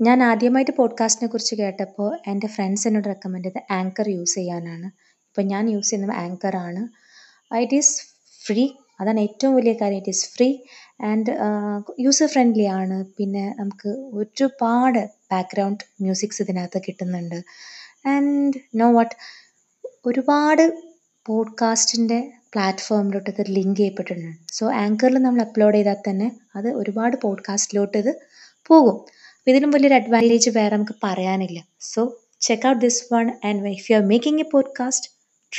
ഞാൻ ആദ്യമായിട്ട് പോഡ്കാസ്റ്റിനെ കുറിച്ച് കേട്ടപ്പോൾ എന്റെ ഫ്രണ്ട്സ് എന്നോട് റെക്കമെൻഡ് ചെയ്ത ആങ്കർ യൂസ് ചെയ്യാനാണ്. ഇപ്പം ഞാൻ യൂസ് ചെയ്യുന്നത് ആങ്കർ ആണ്. ഇറ്റ് ഈസ് ഫ്രീ അതാണ് ഏറ്റവും വലിയ കാര്യം. It is free and user friendly ആണ്. പിന്നെ നമുക്ക് ഒരുപാട് ബാക്ക്ഗ്രൗണ്ട് മ്യൂസിക്സ് ഇതിനകത്ത് കിട്ടുന്നുണ്ട്. ആൻഡ് നോ വാട്ട് ഒരുപാട് പോഡ്കാസ്റ്റിന്റെ പ്ലാറ്റ്ഫോമിലോട്ട് ഇത് ലിങ്ക് ചെയ്യപ്പെട്ടിട്ടുണ്ട്. സോ ആങ്കറിൽ നമ്മൾ അപ്ലോഡ് ചെയ്താൽ തന്നെ അത് ഒരുപാട് പോഡ്കാസ്റ്റിലോട്ട് ഇത് പോകും. അപ്പോൾ ഇതിലും വലിയൊരു അഡ്വാന്റേജ് വേറെ നമുക്ക് പറയാനില്ല. So check out this one and if you are making a podcast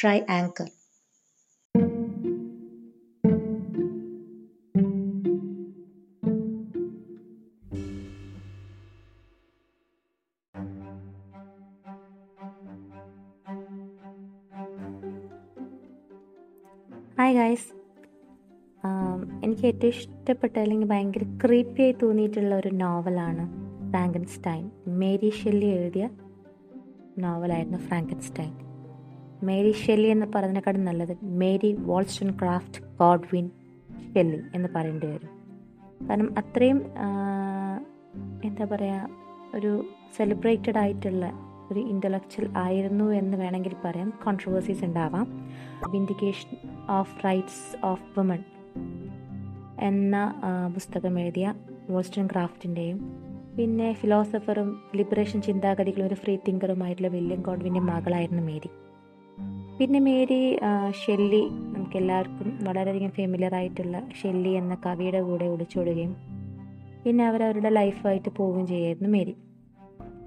try anchor hi guys എനിക്ക് ഏറ്റവും ഇഷ്ടപ്പെട്ട അല്ലെങ്കിൽ ഭയങ്കര ക്രീപ്പിയായി തോന്നിയിട്ടുള്ള ഒരു നോവലാണ് ഫ്രാങ്കൻസ്റ്റൈൻ. മേരി ഷെല്ലി എഴുതിയ നോവലായിരുന്നു ഫ്രാങ്കൻസ്റ്റൈൻ. മേരി ഷെല്ലി എന്ന് പറയുന്നതിനേക്കാളും നല്ലത് Mary Wollstonecraft Godwin Shelley എന്ന് പറയേണ്ടി വരും. കാരണം അത്രയും എന്താ പറയുക ഒരു സെലിബ്രേറ്റഡ് ആയിട്ടുള്ള ഒരു ഇന്റലക്ച്വൽ ആയിരുന്നു എന്ന് വേണമെങ്കിൽ പറയാം. കോൺട്രവേഴ്സീസ് ഉണ്ടാവാം. Vindication of rights of woman എന്ന പുസ്തകം എഴുതിയ വോൾസ്റ്റൺ ക്രാഫ്റ്റിന്റെയും പിന്നെ ഫിലോസഫറും ലിബറേഷൻ ചിന്താഗതികളും ഒരു ഫ്രീ തിങ്കറുമായിട്ടുള്ള വില്യം ഗോഡ്വിന്റെ മകളായിരുന്നു മേരി. പിന്നെ മേരി ഷെല്ലി നമുക്ക് എല്ലാവർക്കും വളരെയധികം ഫെമിലിയർ ആയിട്ടുള്ള ഷെല്ലി എന്ന കവിയുടെ കൂടെ ഒളിച്ചോടുകയും പിന്നെ അവരവരുടെ ലൈഫായിട്ട് പോവുകയും ചെയ്യായിരുന്നു മേരി.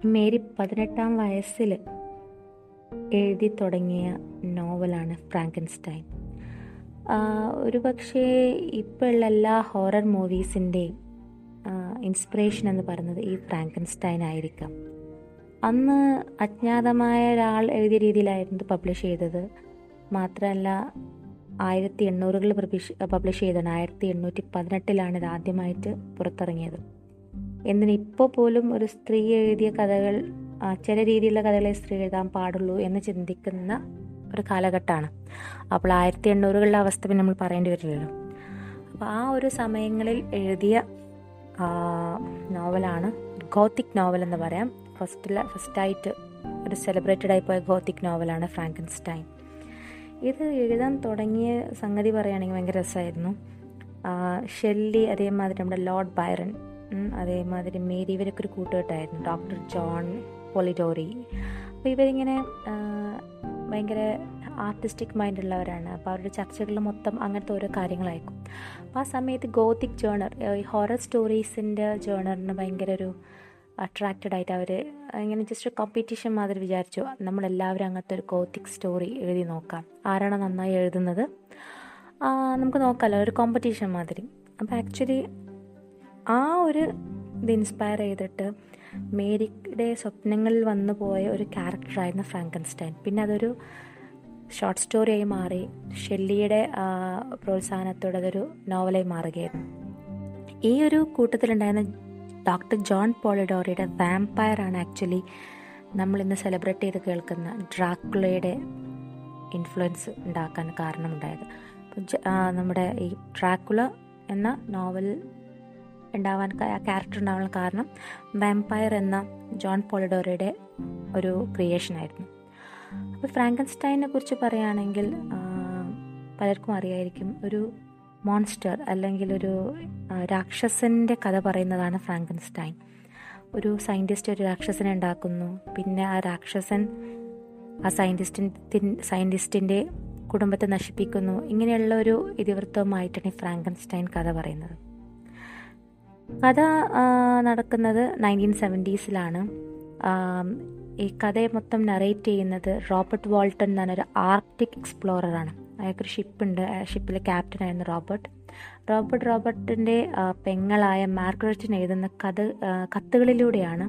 മേരി പതിനെട്ടാം വയസ്സിൽ എഴുതി തുടങ്ങിയ നോവലാണ് ഫ്രാങ്കൻസ്റ്റൈൻ. ഒരു പക്ഷേ ഇപ്പോഴുള്ള എല്ലാ ഹൊറർ മൂവീസിന്റെയും ഇൻസ്പിറേഷൻ എന്ന് പറയുന്നത് ഈ ഫ്രാങ്കൻസ്റ്റൈൻ ആയിരിക്കാം. അന്ന് അജ്ഞാതമായ ഒരാൾ എഴുതിയ രീതിയിലായിരുന്നു പബ്ലിഷ് ചെയ്തത്. മാത്രമല്ല ആയിരത്തി എണ്ണൂറുകളിൽ പബ്ലിഷ് പബ്ലിഷ് ചെയ്തതാണ്. ആയിരത്തി എണ്ണൂറ്റി പതിനെട്ടിലാണ് ഇത് ആദ്യമായിട്ട് പുറത്തിറങ്ങിയത്. എന്തിന് ഇപ്പോൾ പോലും ഒരു സ്ത്രീ എഴുതിയ കഥകൾ ചില രീതിയിലുള്ള കഥകളെ സ്ത്രീ എഴുതാൻ പാടുള്ളൂ എന്ന് ചിന്തിക്കുന്ന ഒരു കാലഘട്ടമാണ്. അപ്പോൾ ആയിരത്തി എണ്ണൂറുകളുടെ അവസ്ഥ പിന്നെ നമ്മൾ പറയേണ്ടി വരില്ലല്ലോ. അപ്പോൾ ആ ഒരു സമയങ്ങളിൽ എഴുതിയ നോവലാണ്. ഗോത്തിക് നോവൽ എന്ന് പറയാം. ഫസ്റ്റ് ഫസ്റ്റായിട്ട് ഒരു സെലിബ്രേറ്റഡ് ആയി പോയ ഗോത്തിക് നോവലാണ് ഫ്രാങ്കൻസ്റ്റൈൻ ഇത് എഴുതാൻ തുടങ്ങിയ സംഗതി പറയുകയാണെങ്കിൽ ഭയങ്കര രസമായിരുന്നു. ഷെല്ലി അതേമാതിരി നമ്മുടെ ലോർഡ് ബൈറൺ അതേമാതിരി മേരി ഇവരൊക്കെ ഒരു കൂട്ടുകെട്ടായിരുന്നു. ഡോക്ടർ ജോൺ പൊളിഡോറി അപ്പോൾ ഇവരിങ്ങനെ ഭയങ്കര ആർട്ടിസ്റ്റിക് മൈൻഡ് ഉള്ളവരാണ്. അപ്പോൾ അവരുടെ ചർച്ചകൾ മൊത്തം അങ്ങനത്തെ ഓരോ കാര്യങ്ങളായിരിക്കും. അപ്പോൾ ആ സമയത്ത് ഗോത്തിക് ജേണർ ഈ ഹൊറർ സ്റ്റോറീസിന്റെ ജേണറിന് ഭയങ്കര ഒരു അട്രാക്റ്റഡ് ആയിട്ട് അവർ ഇങ്ങനെ ജസ്റ്റ് ഒരു കോമ്പറ്റീഷൻ മാതിരി വിചാരിച്ചു. നമ്മളെല്ലാവരും അങ്ങനത്തെ ഒരു ഗോത്തിക് സ്റ്റോറി എഴുതി നോക്കാം. ആരാണ് നന്നായി എഴുതുന്നത്? നമുക്ക് നോക്കാമല്ലോ ഒരു കോമ്പറ്റീഷൻ മാതിരി. അപ്പോൾ ആക്ച്വലി ആ ഒരു ഇത് ഇൻസ്പയർ ചെയ്തിട്ട് മേരിയുടെ സ്വപ്നങ്ങളിൽ വന്നു പോയ ഒരു ക്യാരക്ടറായിരുന്നു ഫ്രാങ്കൻസ്റ്റൈൻ പിന്നെ അതൊരു ഷോർട്ട് സ്റ്റോറിയായി മാറി. ഷെല്ലിയുടെ പ്രോത്സാഹനത്തോടെ അതൊരു നോവലായി മാറുകയായിരുന്നു. ഈ ഒരു കൂട്ടത്തിലുണ്ടായിരുന്ന ഡോക്ടർ ജോൺ പോളിഡോറിയുടെ വാമ്പയർ ആണ് ആക്ച്വലി നമ്മൾ ഇന്ന് സെലിബ്രേറ്റ് ചെയ്ത് കേൾക്കുന്ന ഡ്രാക്കുളയുടെ ഇൻഫ്ലുവൻസ് ഉണ്ടാക്കാൻ കാരണമുണ്ടായത്. നമ്മുടെ ഈ ഡ്രാക്കുള എന്ന നോവൽ ഉണ്ടാവാൻ ക്യാരക്ടർ ഉണ്ടാവാൻ കാരണം വാമ്പയർ എന്ന ജോൺ പോളിഡോറയുടെ ഒരു ക്രിയേഷൻ ആയിരുന്നു അപ്പോൾ ഫ്രാങ്കൻസ്റ്റൈനെ കുറിച്ച് പറയുകയാണെങ്കിൽ പലർക്കും അറിയായിരിക്കും. ഒരു മോൺസ്റ്റർ അല്ലെങ്കിൽ ഒരു രാക്ഷസന്റെ കഥ പറയുന്നതാണ് ഫ്രാങ്കൻസ്റ്റൈൻ ഒരു സയന്റിസ്റ്റ് ഒരു രാക്ഷസനെ ഉണ്ടാക്കുന്നു. പിന്നെ ആ രാക്ഷസൻ ആ സയന്റിസ്റ്റിൻ സയന്റിസ്റ്റിന്റെ കുടുംബത്തെ നശിപ്പിക്കുന്നു. ഇങ്ങനെയുള്ള ഒരു ഇതിവൃത്തവുമായിട്ടാണ് ഈ ഫ്രാങ്കൻസ്റ്റൈൻ കഥ പറയുന്നത്. കഥ നടക്കുന്നത് നയന്റീൻ സെവന്റീസിലാണ് ഈ കഥയെ മൊത്തം നറേറ്റ് ചെയ്യുന്നത് റോബർട്ട് വാൾട്ടൺ എന്ന് പറഞ്ഞൊരു ആർട്ടിക് എക്സ്പ്ലോററാണ് അയാൾക്കൊരു ഷിപ്പുണ്ട് ഷിപ്പിലെ ക്യാപ്റ്റനായിരുന്നു റോബർട്ട്. റോബർട്ട് റോബർട്ടിന്റെ പെങ്ങളായ മാർഗ്രറ്റിന് എഴുതുന്ന കഥ കത്തുകളിലൂടെയാണ്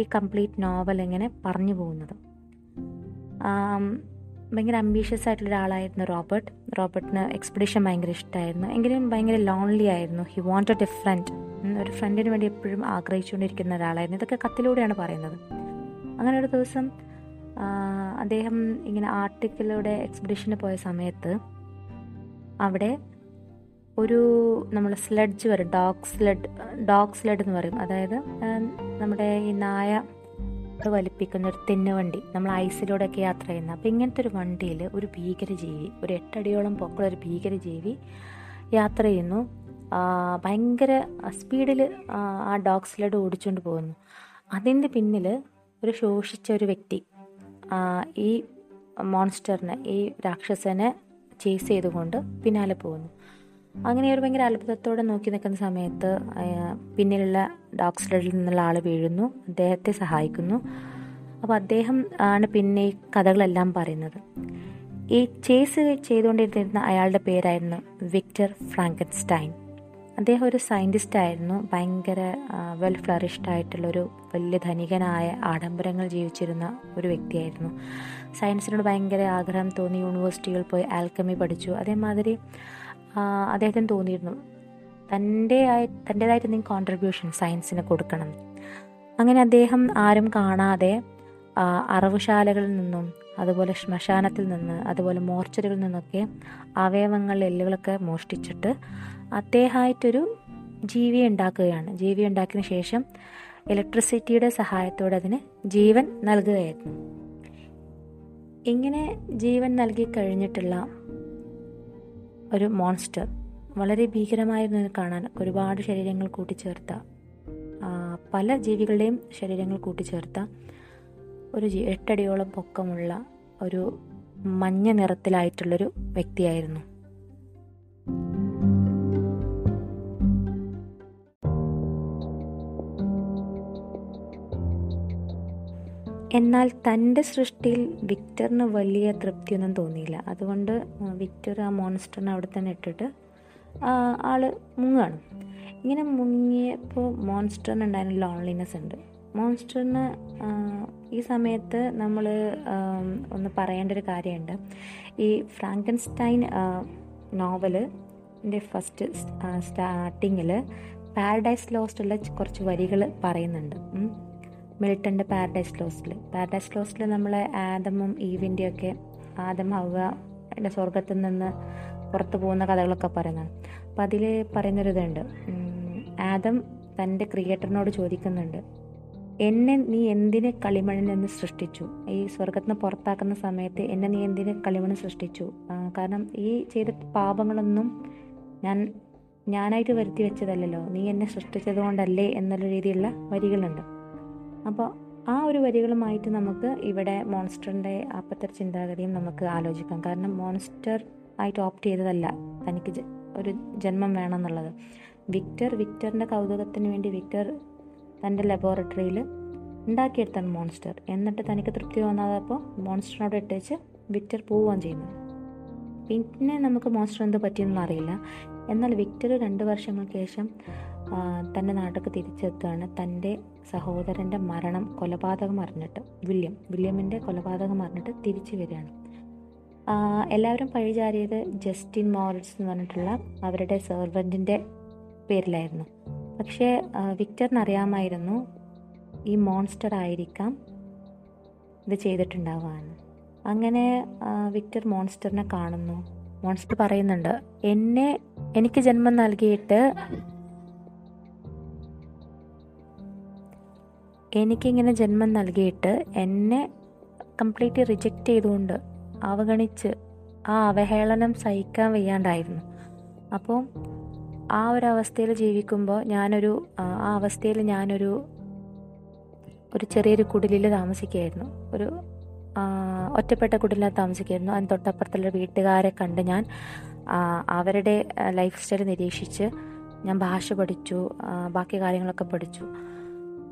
ഈ കംപ്ലീറ്റ് നോവൽ ഇങ്ങനെ പറഞ്ഞു പോകുന്നത്. ഭയങ്കര അംബീഷ്യസ് ആയിട്ടുള്ള ഒരാളായിരുന്നു റോബർട്ട്. റോബർട്ടിന് എക്സ്പെഡിഷൻ ഭയങ്കര ഇഷ്ടമായിരുന്നു എങ്കിലും ഭയങ്കര ലോൺലി ആയിരുന്നു. ഹി വാണ്ടഡ് എ ഫ്രണ്ട് ഒരു ഫ്രണ്ടിന് വേണ്ടി എപ്പോഴും ആഗ്രഹിച്ചുകൊണ്ടിരിക്കുന്ന ഒരാളായിരുന്നു. ഇതൊക്കെ കത്തിലൂടെയാണ് പറയുന്നത്. അങ്ങനെ ഒരു ദിവസം അദ്ദേഹം ഇങ്ങനെ ആർട്ടിക്കിലൂടെ എക്സിബിഷന് പോയ സമയത്ത് അവിടെ ഒരു നമ്മൾ സ്ലഡ്ജ് വരും ഡോഗ് സ്ലഡ് ഡോഗ് സ്ലഡ് എന്ന് പറയും. അതായത് നമ്മുടെ ഈ നായ വലിപ്പിക്കുന്ന ഒരു തെന്നുവണ്ടി നമ്മൾ ഐസിലൂടെയൊക്കെ യാത്ര ചെയ്യുന്ന. അപ്പം ഇങ്ങനത്തെ ഒരു വണ്ടിയിൽ ഒരു ഭീകരജീവി ഒരു എട്ടടിയോളം പൊക്കുള്ള ഒരു ഭീകരജീവി യാത്ര ചെയ്യുന്നു. ഭയങ്കര സ്പീഡിൽ ആ ഡോഗ് സ്ലഡ് ഓടിച്ചുകൊണ്ട് പോകുന്നു. അതിന്റെ പിന്നിൽ ഒരു ശോഷിച്ച ഒരു വ്യക്തി ഈ മോൺസ്റ്ററിനെ ഈ രാക്ഷസനെ ചേസ് ചെയ്തുകൊണ്ട് പിന്നാലെ പോകുന്നു. അങ്ങനെ ഒരു ഭയങ്കര അത്ഭുതത്തോടെ നോക്കി നിൽക്കുന്ന സമയത്ത് പിന്നിലുള്ള ഡോഗ് സ്ലെഡിൽ നിന്നുള്ള ആൾ വീഴുന്നു. അദ്ദേഹത്തെ സഹായിക്കുന്നു. അപ്പോൾ അദ്ദേഹം ആണ് പിന്നെ ഈ കഥകളെല്ലാം പറയുന്നത്. ഈ ചേസ് ചെയ്തുകൊണ്ടിരുന്ന അയാളുടെ പേരായിരുന്നു വിക്ടർ ഫ്രാങ്കൻസ്റ്റൈൻ. അദ്ദേഹം ഒരു സയന്റിസ്റ്റ് ആയിരുന്നു. ഭയങ്കര വെൽ ഫ്ലറിഷ്ഡ് ആയിട്ടുള്ളൊരു വലിയ ധനികനായ ആഡംബരങ്ങൾ ജീവിച്ചിരുന്ന ഒരു വ്യക്തിയായിരുന്നു. സയൻസിനോട് ഭയങ്കര ആഗ്രഹം തോന്നി. യൂണിവേഴ്സിറ്റികളിൽ പോയി ആൽക്കമി പഠിച്ചു. അതേമാതിരി അദ്ദേഹത്തിന് തോന്നിയിരുന്നു തന്റെ ആയി തന്റേതായിട്ട് എന്തെങ്കിലും കോൺട്രിബ്യൂഷൻ സയൻസിന് കൊടുക്കണം. അങ്ങനെ അദ്ദേഹം ആരും കാണാതെ അറവുശാലകളിൽ നിന്നും അതുപോലെ ശ്മശാനത്തിൽ നിന്ന് അതുപോലെ മോർച്ചറികളിൽ നിന്നൊക്കെ അവയവങ്ങൾ എല്ലുകളൊക്കെ മോഷ്ടിച്ചിട്ട് അദ്ദേഹമായിട്ടൊരു ജീവി ഉണ്ടാക്കുകയാണ്. ജീവി ഉണ്ടാക്കിയതിന് ശേഷം ഇലക്ട്രിസിറ്റിയുടെ സഹായത്തോടെ അതിന് ജീവൻ നൽകുകയായിരുന്നു. ഇങ്ങനെ ജീവൻ നൽകി കഴിഞ്ഞിട്ടുള്ള ഒരു മോൺസ്റ്റർ വളരെ ഭീകരമായിരുന്നു കാണാൻ ഒരുപാട് ശരീരങ്ങൾ കൂട്ടിച്ചേർത്ത പല ജീവികളുടെയും ശരീരങ്ങൾ കൂട്ടിച്ചേർത്ത ഒരു എട്ടടിയോളം പൊക്കമുള്ള ഒരു മഞ്ഞ നിറത്തിലായിട്ടുള്ളൊരു വ്യക്തിയായിരുന്നു. എന്നാൽ തന്റെ സൃഷ്ടിയിൽ വിക്ടറിന് വലിയ തൃപ്തിയൊന്നും തോന്നിയില്ല. അതുകൊണ്ട് വിക്ടർ ആ മോൺസ്റ്ററിനെ അവിടെ തന്നെ ഇട്ടിട്ട് ആൾ മുങ്ങാണ് ഇങ്ങനെ മുങ്ങിയപ്പോൾ മോൺസ്റ്ററിന് ഉണ്ടായിരുന്ന ലോൺലിനെസ് ഉണ്ട്. മോൺസ്റ്ററിന് ഈ സമയത്ത് നമ്മൾ ഒന്ന് പറയേണ്ട ഒരു കാര്യമുണ്ട്. ഈ ഫ്രാങ്കൻസ്റ്റൈൻ നോവൽ ഫസ്റ്റ് സ്റ്റാർട്ടിങ്ങിൽ പാരഡൈസ് ലോസ്റ്റുള്ള കുറച്ച് വരികൾ പറയുന്നുണ്ട്. മിൽട്ടന്റെ പാരഡൈസ് ലോസ്റ്റിൽ പാരഡൈസ് ലോസ്റ്റിൽ നമ്മൾ ആദമും ഈവിന്റെയൊക്കെ എന്റെ സ്വർഗത്തിൽ നിന്ന് പുറത്തു പോകുന്ന കഥകളൊക്കെ പറയുന്നതാണ്. അപ്പം അതിൽ പറയുന്നൊരിതുണ്ട് ആദം തന്റെ ക്രിയേറ്ററിനോട് ചോദിക്കുന്നുണ്ട്. എന്നെ നീ എന്തിനെ കളിമണ്ണിൽ നിന്ന് സൃഷ്ടിച്ചു? ഈ സ്വർഗത്തിൽ നിന്ന് പുറത്താക്കുന്ന സമയത്ത് എന്നെ നീ എന്തിനെ കളിമണ്ണ് സൃഷ്ടിച്ചു? കാരണം ഈ ചെയ്ത പാപങ്ങളൊന്നും ഞാൻ ഞാനായിട്ട് വരുത്തി വെച്ചതല്ലല്ലോ. നീ എന്നെ സൃഷ്ടിച്ചത് കൊണ്ടല്ലേ എന്നുള്ള രീതിയിലുള്ള വരികളുണ്ട്. അപ്പോൾ ആ ഒരു വരികളുമായിട്ട് നമുക്ക് ഇവിടെ മോൺസ്റ്ററിന്റെ അപ്പത്തെ ചിന്താഗതിയും നമുക്ക് ആലോചിക്കാം. കാരണം മോൺസ്റ്റർ ആയിട്ട് ഓപ്റ്റ് ചെയ്തതല്ല. തനിക്ക് ഒരു ജന്മം വേണമെന്നുള്ളത് വിക്ടർ വിക്ടറിന്റെ കൗതുകത്തിന് വേണ്ടി വിക്ടർ തന്റെ ലബോറട്ടറിയിൽ ഉണ്ടാക്കിയെടുത്താണ് മോൺസ്റ്റർ എന്നിട്ട് തനിക്ക് തൃപ്തി തോന്നാതപ്പോൾ മോൺസ്റ്ററിനോട് ഇട്ടേച്ച് വിക്ടർ പോവുകയും ചെയ്യുന്നു. പിന്നെ നമുക്ക് മോൺസ്റ്റർ എന്ത് പറ്റിയെന്നൊന്നും അറിയില്ല. എന്നാൽ വിക്ടർ രണ്ട് വർഷങ്ങൾക്ക് ശേഷം തന്റെ നാട്ടിലേക്ക് തിരിച്ചെത്തുകയാണ്. തന്റെ സഹോദരന്റെ മരണം കൊലപാതകം അറിഞ്ഞിട്ട് വില്യം വില്യമിന്റെ കൊലപാതകം അറിഞ്ഞിട്ട് തിരിച്ചു വരികയാണ്. എല്ലാവരും പഴിചാരിയത് ജസ്റ്റിൻ മോറിറ്റ്സ് എന്ന് പറഞ്ഞിട്ടുള്ള അവരുടെ സെർവന്റിന്റെ പേരിലായിരുന്നു. പക്ഷേ വിക്ടറിനറിയാമായിരുന്നു ഈ മോൺസ്റ്റർ ആയിരിക്കാം ഇത് ചെയ്തിട്ടുണ്ടാവാന്ന്. അങ്ങനെ വിക്ടർ മോൺസ്റ്ററിനെ കാണുന്നു. മോൺസ്റ്റർ പറയുന്നുണ്ട് എന്നെ എനിക്ക് ജന്മം നൽകിയിട്ട് എനിക്കിങ്ങനെ ജന്മം നൽകിയിട്ട് എന്നെ കംപ്ലീറ്റ്ലി റിജക്റ്റ് ചെയ്തുകൊണ്ട് അവഗണിച്ച് ആ അവഹേളനം സഹിക്കാൻ വയ്യാണ്ടായിരുന്നു. അപ്പോൾ ആ ഒരു അവസ്ഥയിൽ ജീവിക്കുമ്പോൾ ഞാനൊരു ആ അവസ്ഥയിൽ ഞാനൊരു ഒരു ചെറിയൊരു കുടിലിൽ താമസിക്കുകയായിരുന്നു. ഒരു ഒറ്റപ്പെട്ട കുടിലിൽ താമസിക്കുകയായിരുന്നു. അതിന് തൊട്ടപ്പുറത്തുള്ള വീട്ടുകാരെ കണ്ട് ഞാൻ അവരുടെ ലൈഫ് സ്റ്റൈൽ നിരീക്ഷിച്ച് ഞാൻ ഭാഷ പഠിച്ചു ബാക്കി കാര്യങ്ങളൊക്കെ പഠിച്ചു.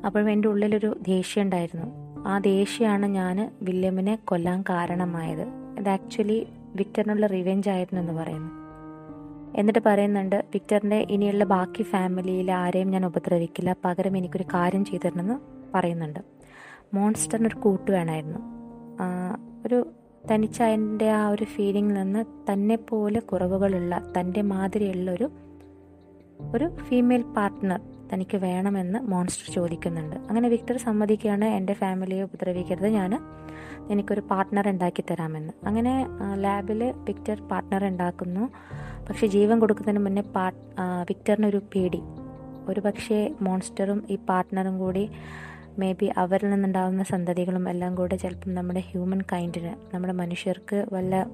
അപ്പോഴും എന്റെ ഉള്ളിലൊരു ദേഷ്യം ഉണ്ടായിരുന്നു. ആ ദേഷ്യമാണ് ഞാൻ വില്യമിനെ കൊല്ലാൻ കാരണമായത്. ഇത് ആക്ച്വലി വിക്ടറിനുള്ള റിവെഞ്ച് ആയിരുന്നു എന്ന് പറയുന്നു എന്നിട്ട് പറയുന്നുണ്ട് വിക്ടറിന്റെ ഇനിയുള്ള ബാക്കി ഫാമിലിയിൽ ആരെയും ഞാൻ ഉപദ്രവിക്കില്ല. പകരം എനിക്കൊരു കാര്യം ചെയ്തു തരണമെന്ന് പറയുന്നുണ്ട്. മോൺസ്റ്ററിനൊരു കൂട്ട് വേണമായിരുന്നു. ഒരു തനിച്ചതിന്റെ ആ ഒരു ഫീലിംഗിൽ നിന്ന് തന്നെ പോലെ കുറവുകളുള്ള തന്റെ മാതിരിയുള്ള ഒരു ഒരു ഫീമെയിൽ പാർട്ട്ണർ തനിക്ക് വേണമെന്ന് മോൺസ്റ്റർ ചോദിക്കുന്നുണ്ട്. അങ്ങനെ വിക്ടർ സമ്മതിക്കുകയാണ് എന്റെ ഫാമിലിയെ ഉപദ്രവിക്കരുത്. ഞാൻ എനിക്കൊരു പാർട്ട്ണർ ഉണ്ടാക്കി തരാമെന്ന്. അങ്ങനെ ലാബിൽ വിക്ടർ പാർട്ട്ണർ ഉണ്ടാക്കുന്നു. പക്ഷെ ജീവൻ കൊടുക്കുന്നതിന് മുന്നേ പാർട്ട് വിക്ടറിനൊരു പേടി. ഒരു പക്ഷേ മോൺസ്റ്ററും ഈ പാർട്ട്ണറും കൂടി മേ ബി അവരിൽ നിന്നുണ്ടാകുന്ന സന്തതികളും എല്ലാം കൂടെ ചിലപ്പം നമ്മുടെ ഹ്യൂമൻ കൈൻഡിന് നമ്മുടെ മനുഷ്യർക്ക് വല്ല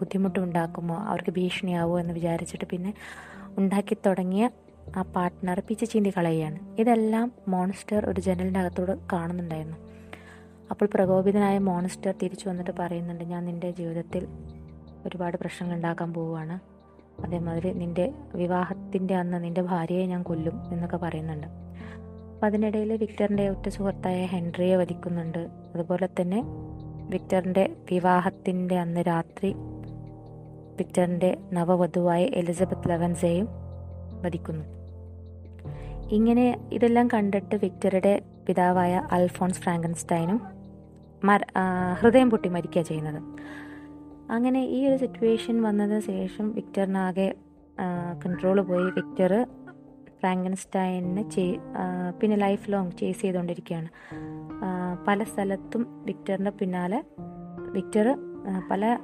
ബുദ്ധിമുട്ടും ഉണ്ടാക്കുമോ? അവർക്ക് ഭീഷണിയാവോ എന്ന് വിചാരിച്ചിട്ട് പിന്നെ ഉണ്ടാക്കി തുടങ്ങിയ ആ പാർട്ട്ണർ പിച്ച് ചീന്തി കളയുകയാണ്. ഇതെല്ലാം മോൺസ്റ്റർ ഒരു ജനലിന്റെ അകത്തോട് കാണുന്നുണ്ടായിരുന്നു. അപ്പോൾ പ്രകോപിതനായ മോൺസ്റ്റർ തിരിച്ചു വന്നിട്ട് പറയുന്നുണ്ട് ഞാൻ നിന്റെ ജീവിതത്തിൽ ഒരുപാട് പ്രശ്നങ്ങൾ ഉണ്ടാക്കാൻ പോവുകയാണ്. അതേമാതിരി നിന്റെ വിവാഹത്തിന്റെ അന്ന് നിന്റെ ഭാര്യയെ ഞാൻ കൊല്ലും എന്നൊക്കെ പറയുന്നുണ്ട്. അപ്പം അതിനിടയിൽ വിക്ടറിന്റെ ഒറ്റ സുഹൃത്തായ ഹെൻറിയെ വധിക്കുന്നുണ്ട്. അതുപോലെ തന്നെ വിക്ടറിന്റെ വിവാഹത്തിന്റെ അന്ന് രാത്രി വിക്ടറിന്റെ നവവധുവായ എലിസബത്ത് ലെവൻസേയും വധിക്കുന്നു. ഇങ്ങനെ ഇതെല്ലാം കണ്ടിട്ട് വിക്ടറുടെ പിതാവായ അൽഫോൺസ് ഫ്രാങ്കൻസ്റ്റൈനും ഹൃദയം പൊട്ടി മരിക്കുക ചെയ്യുന്നത്. അങ്ങനെ ഈ ഒരു സിറ്റുവേഷൻ വന്നതിന് ശേഷം വിക്ടറിനാകെ കൺട്രോൾ പോയി. വിക്ടർ ഫ്രാങ്കൻസ്റ്റൈനെ ചേ പിന്നെ ലൈഫ് ലോങ് ചേസ് ചെയ്തുകൊണ്ടിരിക്കുകയാണ്. പല സ്ഥലത്തും വിക്ടറിന്റെ പിന്നാലെ വിക്ടർ പല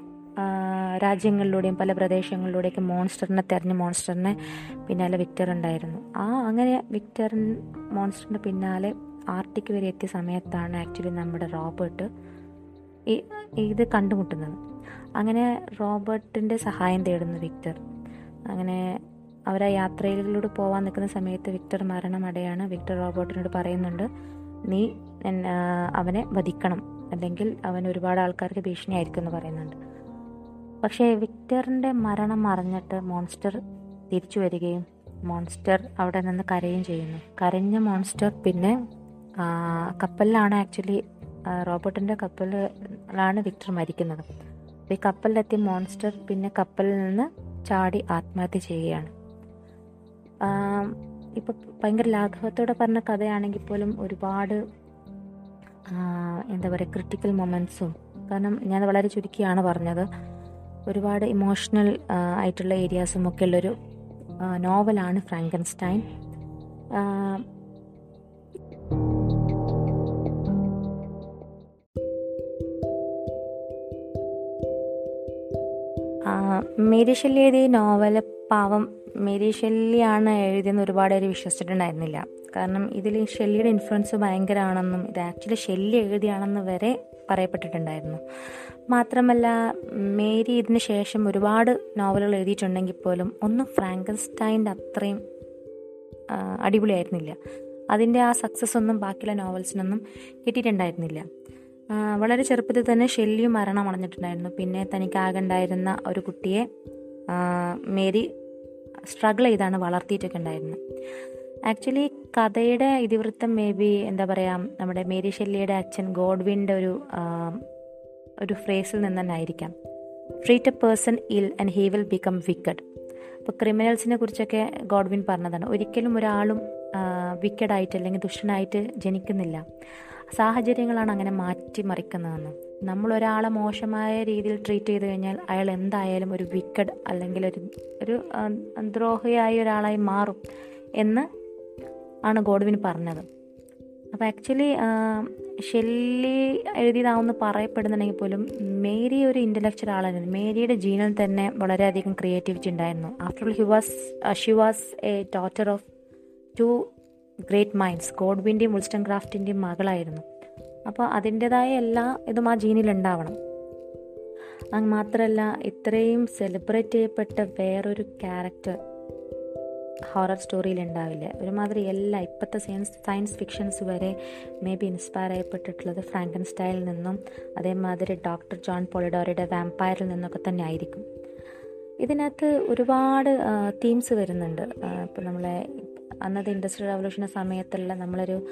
രാജ്യങ്ങളിലൂടെയും പല പ്രദേശങ്ങളിലൂടെയൊക്കെ മോൺസ്റ്ററിനെ തെരഞ്ഞ് മോൺസ്റ്ററിനെ പിന്നാലെ വിക്ടർ ഉണ്ടായിരുന്നു. ആ അങ്ങനെ വിക്ടർ മോൺസ്റ്ററിന്റെ പിന്നാലെ ആർട്ടിക് വരെ എത്തിയ സമയത്താണ് ആക്ച്വലി നമ്മുടെ റോബർട്ട് ഈ ഇത് കണ്ടുമുട്ടുന്നത്. അങ്ങനെ റോബർട്ടിന്റെ സഹായം തേടുന്നു വിക്ടർ. അങ്ങനെ അവർ ആ യാത്രയിലൂടെ പോകാൻ നിൽക്കുന്ന സമയത്ത് വിക്ടർ മരണമടയാണ്. വിക്ടർ റോബർട്ടിനോട് പറയുന്നുണ്ട് നീ അവനെ വധിക്കണം. അല്ലെങ്കിൽ അവൻ ഒരുപാട് ആൾക്കാർക്ക് ഭീഷണിയായിരിക്കും എന്ന് പറയുന്നുണ്ട്. പക്ഷേ വിക്ടറിന്റെ മരണം അറിഞ്ഞിട്ട് മോൺസ്റ്റർ തിരിച്ചു വരികയും മോൺസ്റ്റർ അവിടെ നിന്ന് കരയുകയും ചെയ്യുന്നു. കരഞ്ഞ മോൺസ്റ്റർ പിന്നെ കപ്പലിലാണ് ആക്ച്വലി റോബോട്ടിന്റെ കപ്പലിലാണ് വിക്ടർ മരിക്കുന്നത്. ഈ കപ്പലിലെത്തിയ മോൺസ്റ്റർ പിന്നെ കപ്പലിൽ നിന്ന് ചാടി ആത്മഹത്യ ചെയ്യുകയാണ്. ഇപ്പോൾ ഭയങ്കര ലാഘവത്തോടെ പറഞ്ഞ കഥയാണെങ്കിൽ പോലും ഒരുപാട് എന്താ പറയുക ക്രിട്ടിക്കൽ മൊമെന്റ്സും കാരണം ഞാൻ വളരെ ചുരുക്കിയാണ് പറഞ്ഞത്. ഒരുപാട് ഇമോഷണൽ ആയിട്ടുള്ള ഏരിയാസും ഒക്കെ ഉള്ളൊരു നോവലാണ് ഫ്രാങ്കൻസ്റ്റൈൻ മേരി ഷെല്ലി എഴുതിയ നോവൽ പാവം മേരി ഷെല്ലിയാണ് എഴുതിയെന്ന് ഒരുപാട് പേര് വിശ്വസിച്ചിട്ടുണ്ടായിരുന്നില്ല. കാരണം ഇതിൽ ഷെല്ലിയുടെ ഇൻഫ്ലുവൻസ് ഭയങ്കരമാണെന്നും ഇത് ആക്ച്വലി ഷെല്ലി എഴുതിയാണെന്ന് വരെ പറയപ്പെട്ടിട്ടുണ്ടായിരുന്നു. മാത്രമല്ല മേരി ഇതിന് ശേഷം ഒരുപാട് നോവലുകൾ എഴുതിയിട്ടുണ്ടെങ്കിൽ പോലും ഒന്നും ഫ്രാങ്കൻസ്റ്റൈന്റെ അത്രയും അടിപൊളിയായിരുന്നില്ല. അതിന്റെ ആ സക്സസ് ഒന്നും ബാക്കിയുള്ള നോവൽസിനൊന്നും കിട്ടിയിട്ടുണ്ടായിരുന്നില്ല. വളരെ ചെറുപ്പത്തിൽ തന്നെ ഷെല്ലിയും മരണം അടഞ്ഞിട്ടുണ്ടായിരുന്നു. പിന്നെ തനിക്കാകെ ഉണ്ടായിരുന്ന ഒരു കുട്ടിയെ മേരി സ്ട്രഗിൾ ചെയ്താണ് വളർത്തിയിട്ടൊക്കെ ഉണ്ടായിരുന്നത്. ആക്ച്വലി കഥയുടെ ഇതിവൃത്തം മേ ബി എന്താ പറയുക നമ്മുടെ മേരി ഷെല്ലിയുടെ അച്ഛൻ ഗോഡ്വിന്റെ ഒരു ഒരു ഫ്രേസിൽ നിന്ന് തന്നെ ആയിരിക്കാം. Treat a person ill and he will become wicked ഇപ്പോൾ ക്രിമിനൽസിനെ കുറിച്ചൊക്കെ ഗോഡ്വിൻ പറഞ്ഞതാണ്. ഒരിക്കലും ഒരാളും വിക്കഡായിട്ട് അല്ലെങ്കിൽ ദുഷ്ടനായിട്ട് ജനിക്കുന്നില്ല. സാഹചര്യങ്ങളാണ് അങ്ങനെ മാറ്റിമറിക്കുന്നതെന്ന്. നമ്മൾ ഒരാളെ മോശമായ രീതിയിൽ ട്രീറ്റ് ചെയ്ത് കഴിഞ്ഞാൽ അയാൾ എന്തായാലും ഒരു വിക്കഡ് അല്ലെങ്കിൽ ഒരു ഒരു ദ്രോഹിയായ ഒരാളായി മാറും എന്ന് ആണ് ഗോഡ്വിൻ പറഞ്ഞത്. അപ്പോൾ ആക്ച്വലി ഷെല്ലി എഴുതിയതാവുന്ന പറയപ്പെടുന്നുണ്ടെങ്കിൽ പോലും മേരി ഒരു ഇന്റലക്ച്വൽ ആളായിരുന്നു. മേരിയുടെ ജീനിൽ തന്നെ വളരെയധികം ക്രിയേറ്റിവിറ്റി ഉണ്ടായിരുന്നു. After all he was she was a daughter of two great minds ഗോഡ്വിന്റെയും ഉൾസ്റ്റൺ ക്രാഫ്റ്റിന്റെയും മകളായിരുന്നു. അപ്പോൾ അതിന്റെതായ എല്ലാ ഇതും ആ ജീനിൽ ഉണ്ടാവണം. മാത്രമല്ല ഇത്രയും സെലിബ്രേറ്റ് ചെയ്യപ്പെട്ട വേറൊരു ക്യാരക്ടർ ഹൊറർ സ്റ്റോറിയിൽ ഉണ്ടാവില്ല. ഒരുമാതിരി എല്ലാ ഇപ്പോഴത്തെ സയൻസ് സയൻസ് ഫിക്ഷൻസ് വരെ മേ ബി ഇൻസ്പയർ ചെയ്യപ്പെട്ടിട്ടുള്ളത് ഫ്രാങ്കൻ സ്റ്റൈലിൽ നിന്നും അതേമാതിരി ഡോക്ടർ ജോൺ പോളിഡോറിയുടെ വാമ്പയറിൽ നിന്നൊക്കെ തന്നെ ആയിരിക്കും. ഇതിനകത്ത് ഒരുപാട് തീംസ് വരുന്നുണ്ട്. ഇപ്പോൾ നമ്മളെ അന്നത്തെ ഇൻഡസ്ട്രിയൽ റവല്യൂഷന്റെ സമയത്തുള്ള നമ്മളൊരു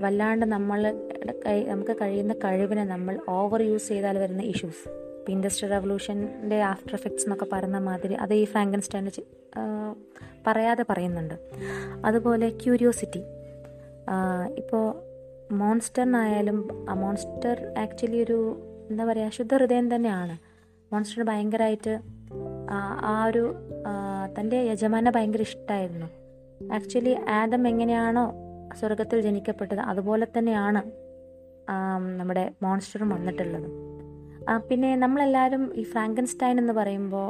വല്ലാണ്ട് നമ്മൾ നമുക്ക് കഴിയുന്ന കഴിവിനെ നമ്മൾ ഓവർ യൂസ് ചെയ്താൽ വരുന്ന ഇഷ്യൂസ് ഇപ്പോൾ ഇൻഡസ്ട്രിയൽ റവല്യൂഷന്റെ ആഫ്റ്റർ എഫക്ട്സ് എന്നൊക്കെ പറയുന്ന മാതിരി അത് ഈ ഫ്രാങ്കൻസ്റ്റൈൻ പറയാതെ പറയുന്നുണ്ട്. അതുപോലെ ക്യൂരിയോസിറ്റി ഇപ്പോൾ മോൺസ്റ്ററിനായാലും ആ മോൺസ്റ്റർ ആക്ച്വലി ഒരു എന്താ പറയുക ശുദ്ധ ഹൃദയം തന്നെയാണ്. മോൺസ്റ്റർ ഭയങ്കരമായിട്ട് ആ ഒരു തന്റെ യജമാനെ ഭയങ്കര ഇഷ്ടമായിരുന്നു ആക്ച്വലി ആദം എങ്ങനെയാണോ സ്വർഗത്തിൽ ജനിക്കപ്പെട്ടത് അതുപോലെ തന്നെയാണ് നമ്മുടെ മോൺസ്റ്ററും വന്നിട്ടുള്ളത്. പിന്നെ നമ്മളെല്ലാവരും ഈ ഫ്രാങ്കൻസ്റ്റൈൻ എന്ന് പറയുമ്പോൾ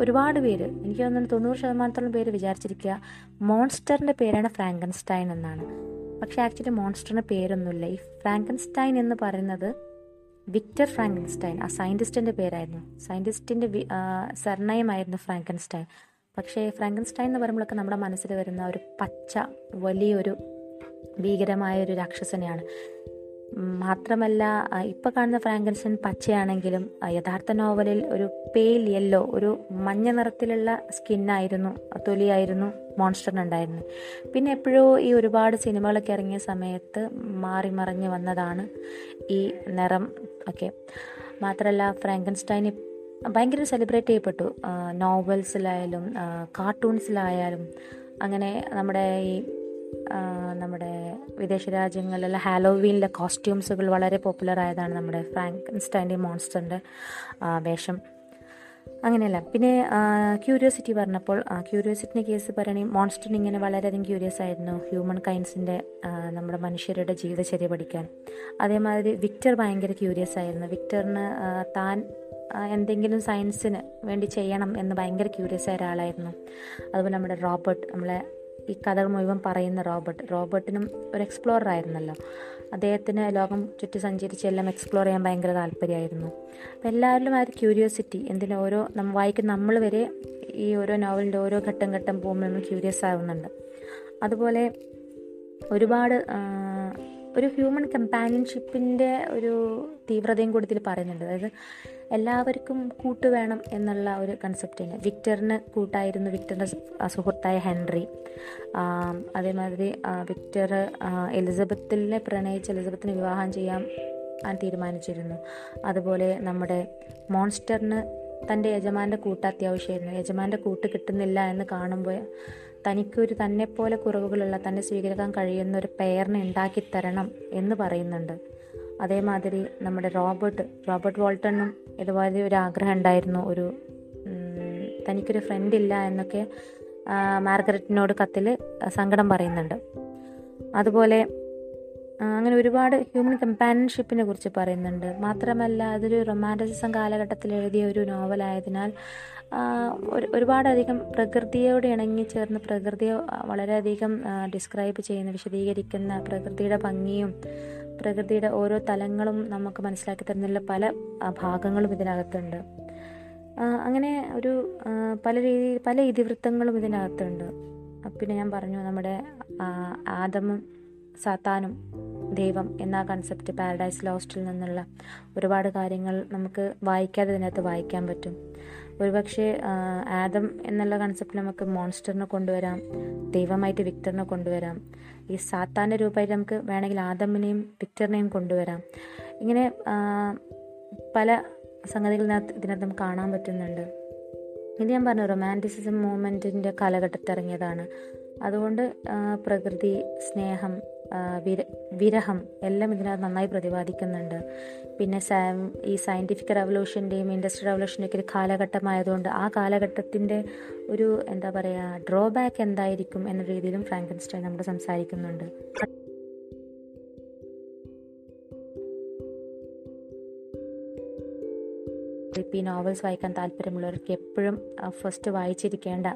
ഒരുപാട് പേര് എനിക്ക് തോന്നുന്നു തൊണ്ണൂറ് ശതമാനത്തോളം പേര് വിചാരിച്ചിരിക്കുക മോൺസ്റ്ററിന്റെ പേരാണ് ഫ്രാങ്കൻസ്റ്റൈൻ എന്നാണ്. പക്ഷെ ആക്ച്വലി മോൺസ്റ്ററിന് പേരൊന്നുമില്ല. ഈ ഫ്രാങ്കൻസ്റ്റൈൻ എന്ന് പറയുന്നത് വിക്ടർ ഫ്രാങ്കൻസ്റ്റൈൻ ആ സയന്റിസ്റ്റിന്റെ പേരായിരുന്നു. സയന്റിസ്റ്റിന്റെ സർണയമായിരുന്നു ഫ്രാങ്കൻസ്റ്റൈൻ പക്ഷേ ഫ്രാങ്കൻസ്റ്റൈൻ എന്ന് പറയുമ്പോഴൊക്കെ നമ്മുടെ മനസ്സിൽ വരുന്ന ഒരു പച്ച വലിയൊരു ഭീകരമായ ഒരു രാക്ഷസനെയാണ്. മാത്രമല്ല ഇപ്പോൾ കാണുന്ന ഫ്രാങ്കൻസ്റ്റൈൻ പച്ചയാണെങ്കിലും യഥാർത്ഥ നോവലിൽ ഒരു പേൽ യെല്ലോ ഒരു മഞ്ഞ നിറത്തിലുള്ള സ്കിന്നായിരുന്നു തൊലിയായിരുന്നു മോൺസ്റ്ററിനുണ്ടായിരുന്നത് പിന്നെ എപ്പോഴോ ഈ ഒരുപാട് സിനിമകളൊക്കെ ഇറങ്ങിയ സമയത്ത് മാറി മറിഞ്ഞ് വന്നതാണ് ഈ നിറം ഒക്കെ. മാത്രമല്ല ഫ്രാങ്കൻസ്റ്റൈൻ ഭയങ്കര സെലിബ്രേറ്റ് ചെയ്യപ്പെട്ടു. നോവൽസിലായാലും കാർട്ടൂൺസിലായാലും അങ്ങനെ നമ്മുടെ ഈ നമ്മുടെ വിദേശ രാജ്യങ്ങളിലെ ഹാലോവീനിലെ കോസ്റ്റ്യൂംസുകൾ വളരെ പോപ്പുലർ ആയതാണ് നമ്മുടെ ഫ്രാങ്കൻസ്റ്റൈന്റെ മോൺസ്റ്ററിന്റെ വേഷം. അങ്ങനെയല്ല. പിന്നെ ക്യൂരിയോസിറ്റി പറഞ്ഞപ്പോൾ ക്യൂരിയോസിറ്റിന്റെ കേസ് പറയുകയാണെങ്കിൽ മോൺസ്റ്ററിന് ഇങ്ങനെ വളരെയധികം ക്യൂരിയസ് ആയിരുന്നു. ഹ്യൂമൻ കൈൻഡ്സിന്റെ നമ്മുടെ മനുഷ്യരുടെ ജീവിതചര്യ പഠിക്കാൻ. അതേമാതിരി വിക്ടർ ഭയങ്കര ക്യൂരിയസ് ആയിരുന്നു. വിക്ടറിന് താൻ എന്തെങ്കിലും സയൻസിന് വേണ്ടി ചെയ്യണം എന്ന് ഭയങ്കര ക്യൂരിയസ് ആയ ഒരാളായിരുന്നു. അതുപോലെ നമ്മുടെ റോബർട്ട് നമ്മളെ ഈ കഥകൾ മുഴുവൻ പറയുന്ന റോബർട്ട്. റോബർട്ടിനും ഒരു എക്സ്പ്ലോറർ ആയിരുന്നല്ലോ. അദ്ദേഹത്തിന് ലോകം ചുറ്റി സഞ്ചരിച്ച് എല്ലാം എക്സ്പ്ലോർ ചെയ്യാൻ ഭയങ്കര താല്പര്യമായിരുന്നു. അപ്പോൾ എല്ലാവരിലും ആ ഒരു ക്യൂരിയോസിറ്റി എന്തിനും ഓരോ നമ്മൾ വായിക്കുന്ന നമ്മൾ വരെ ഈ ഓരോ നോവലിന്റെ ഓരോ ഘട്ടം ഘട്ടം പോകുമ്പോൾ നമ്മൾ ക്യൂരിയസ് ആവുന്നുണ്ട്. അതുപോലെ ഒരുപാട് ഒരു ഹ്യൂമൻ കമ്പാനിയൻഷിപ്പിന്റെ ഒരു തീവ്രതയും കൂടി ഇതിൽ പറയുന്നുണ്ട്. അതായത് എല്ലാവർക്കും കൂട്ട് വേണം എന്നുള്ള ഒരു കൺസെപ്റ്റ് കൺസെപ്റ്റിന് വിക്ടറിന് കൂട്ടായിരുന്നു വിക്ടറിന്റെ സുഹൃത്തായ ഹെൻറി. അതേമാതിരി വിക്ടർ എലിസബത്തിനെ പ്രണയിച്ച് എലിസബത്തിന് വിവാഹം ചെയ്യാൻ തീരുമാനിച്ചിരുന്നു. അതുപോലെ നമ്മുടെ മോൺസ്റ്ററിന് തന്റെ യജമാന്റെ കൂട്ട് അത്യാവശ്യമായിരുന്നു. യജമാന്റെ കൂട്ട് കിട്ടുന്നില്ല എന്ന് കാണുമ്പോൾ തനിക്കൊരു പോലെ കുറവുകളുള്ള തന്നെ സ്വീകരിക്കാൻ കഴിയുന്ന ഒരു പെയറിനെ ഉണ്ടാക്കി തരണം എന്ന് പറയുന്നുണ്ട്. അതേമാതിരി നമ്മുടെ റോബർട്ട് റോബർട്ട് വോൾട്ടണും ഇതുപോലെ ഒരു ആഗ്രഹം ഉണ്ടായിരുന്നു ഒരു തനിക്കൊരു ഫ്രണ്ട് ഇല്ല എന്നൊക്കെ മാർഗരറ്റിനോട് കത്തിൽ സങ്കടം പറയുന്നുണ്ട്. അതുപോലെ അങ്ങനെ ഒരുപാട് ഹ്യൂമൻ കമ്പാനിയൻഷിപ്പിനെ കുറിച്ച് പറയുന്നുണ്ട്. മാത്രമല്ല അതൊരു റൊമാന്റിസിസം കാലഘട്ടത്തിൽ എഴുതിയ ഒരു നോവലായതിനാൽ ഒരുപാടധികം പ്രകൃതിയോട് ഇണങ്ങി ചേർന്ന് പ്രകൃതിയെ വളരെയധികം ഡിസ്ക്രൈബ് ചെയ്യുന്ന വിശദീകരിക്കുന്ന പ്രകൃതിയുടെ ഭംഗിയും പ്രകൃതിയുടെ ഓരോ തലങ്ങളും നമുക്ക് മനസ്സിലാക്കി തരുന്നുള്ള പല ഭാഗങ്ങളും ഇതിനകത്തുണ്ട്. അങ്ങനെ ഒരു പല രീതി പല ഇതിവൃത്തങ്ങളും ഇതിനകത്തുണ്ട്. പിന്നെ ഞാൻ പറഞ്ഞു നമ്മുടെ ആദമും സാത്താനും ദൈവം എന്ന കൺസെപ്റ്റ് പാരഡൈസ് ലോസ്റ്റിൽ നിന്നുള്ള ഒരുപാട് കാര്യങ്ങൾ നമുക്ക് വായിക്കാതെ ഇതിനകത്ത് വായിക്കാൻ പറ്റും. ഒരുപക്ഷെ ആദം എന്നുള്ള കൺസെപ്റ്റ് നമുക്ക് മോൺസ്റ്ററിനെ കൊണ്ടുവരാം ദൈവമായിട്ട് വിക്ടറിനെ കൊണ്ടുവരാം. ഈ സാത്താന്റെ രൂപമായിട്ട് നമുക്ക് വേണമെങ്കിൽ ആദമിനെയും വിക്ടറിനെയും കൊണ്ടുവരാം. ഇങ്ങനെ പല സംഗതികളിനകത്ത് ഇതിനകത്ത് നമുക്ക് കാണാൻ പറ്റുന്നുണ്ട്. ഇത് ഞാൻ പറഞ്ഞു റൊമാന്റിസിസം മൂവ്മെന്റിന്റെ കാലഘട്ടത്തിൽ ഇറങ്ങിയതാണ് അതുകൊണ്ട് പ്രകൃതി സ്നേഹം വിര വിരഹം എല്ലാം ഇതിനകത്ത് നന്നായി പ്രതിപാദിക്കുന്നുണ്ട്. പിന്നെ ഈ സയന്റിഫിക് റവല്യൂഷന്റെയും ഇൻഡസ്ട്രി റവല്യൂഷന്റെ ഒക്കെ ഒരു കാലഘട്ടമായതുകൊണ്ട് ആ കാലഘട്ടത്തിന്റെ ഒരു എന്താ പറയുക ഡ്രോബാക്ക് എന്തായിരിക്കും എന്ന രീതിയിലും ഫ്രാങ്കൻസ്റ്റൈൻ നമ്മൾ സംസാരിക്കുന്നുണ്ട്. ഈ നോവൽസ് വായിക്കാൻ താല്പര്യമുള്ളവർക്ക് എപ്പോഴും ഫസ്റ്റ് വായിച്ചിരിക്കേണ്ട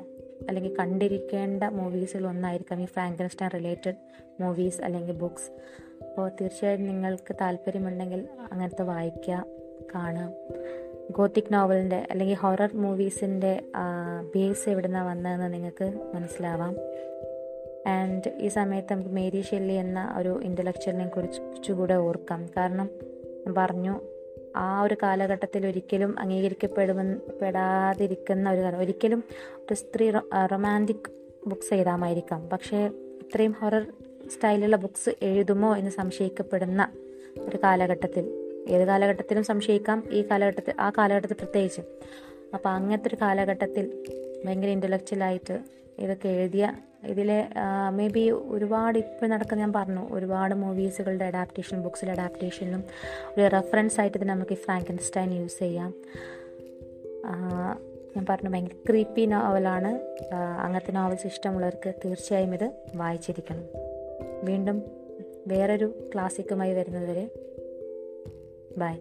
അല്ലെങ്കിൽ കണ്ടിരിക്കേണ്ട മൂവീസിൽ ഒന്നായിരിക്കാം ഈ ഫ്രാങ്കൻസ്റ്റൈൻ റിലേറ്റഡ് മൂവീസ് അല്ലെങ്കിൽ ബുക്സ് അപ്പോൾ തീർച്ചയായും നിങ്ങൾക്ക് താല്പര്യമുണ്ടെങ്കിൽ അങ്ങനത്തെ വായിക്കുക കാണുക. ഗോത്തിക് നോവലിന്റെ അല്ലെങ്കിൽ ഹൊറർ മൂവീസിന്റെ ബേസ് എവിടുന്നാണ് വന്നതെന്ന് നിങ്ങൾക്ക് മനസ്സിലാവാം. ആൻഡ് ഈ സമയത്ത് നമുക്ക് മേരി ഷെല്ലി എന്ന ഒരു ഇന്റലക്ച്വലിനെ കുറിച്ചുകൂടെ ഓർക്കാം. കാരണം പറഞ്ഞു ആ ഒരു കാലഘട്ടത്തിൽ ഒരിക്കലും അംഗീകരിക്കപ്പെടുമെന്ന് പെടാതിരിക്കുന്ന ഒരു കാലം. ഒരിക്കലും ഒരു സ്ത്രീ റൊമാന്റിക് ബുക്സ് എഴുതാമായിരിക്കാം. പക്ഷേ ഇത്രയും ഹൊറർ സ്റ്റൈലുള്ള ബുക്സ് എഴുതുമോ എന്ന് സംശയിക്കപ്പെടുന്ന ഒരു കാലഘട്ടത്തിൽ. ഏത് കാലഘട്ടത്തിലും സംശയിക്കാം. ഈ കാലഘട്ടത്തിൽ ആ കാലഘട്ടത്തിൽ പ്രത്യേകിച്ച്. അപ്പോൾ അങ്ങനത്തെ ഒരു കാലഘട്ടത്തിൽ ഭയങ്കര ഇന്റലക്ച്വലായിട്ട് ഇതൊക്കെ എഴുതിയ ഇതിലെ മേ ബി ഒരുപാട് ഇപ്പോൾ നടക്കുന്ന ഞാൻ പറഞ്ഞു ഒരുപാട് മൂവീസുകളുടെ അഡാപ്റ്റേഷൻ ബുക്സിലെ അഡാപ്റ്റേഷനിലും ഒരു റെഫറൻസ് ആയിട്ട് ഇത് നമുക്ക് ഈ ഫ്രാങ്കൻസ്റ്റൈൻ യൂസ് ചെയ്യാം. ഞാൻ പറഞ്ഞു ഭയങ്കര ക്രീപ്പി നോവലാണ് അങ്ങനത്തെ നോവൽസ് ഇഷ്ടമുള്ളവർക്ക് തീർച്ചയായും ഇത് വായിച്ചിരിക്കണം. വീണ്ടും വേറൊരു ക്ലാസിക്കുമായി വരുന്നതുവരെ ബൈ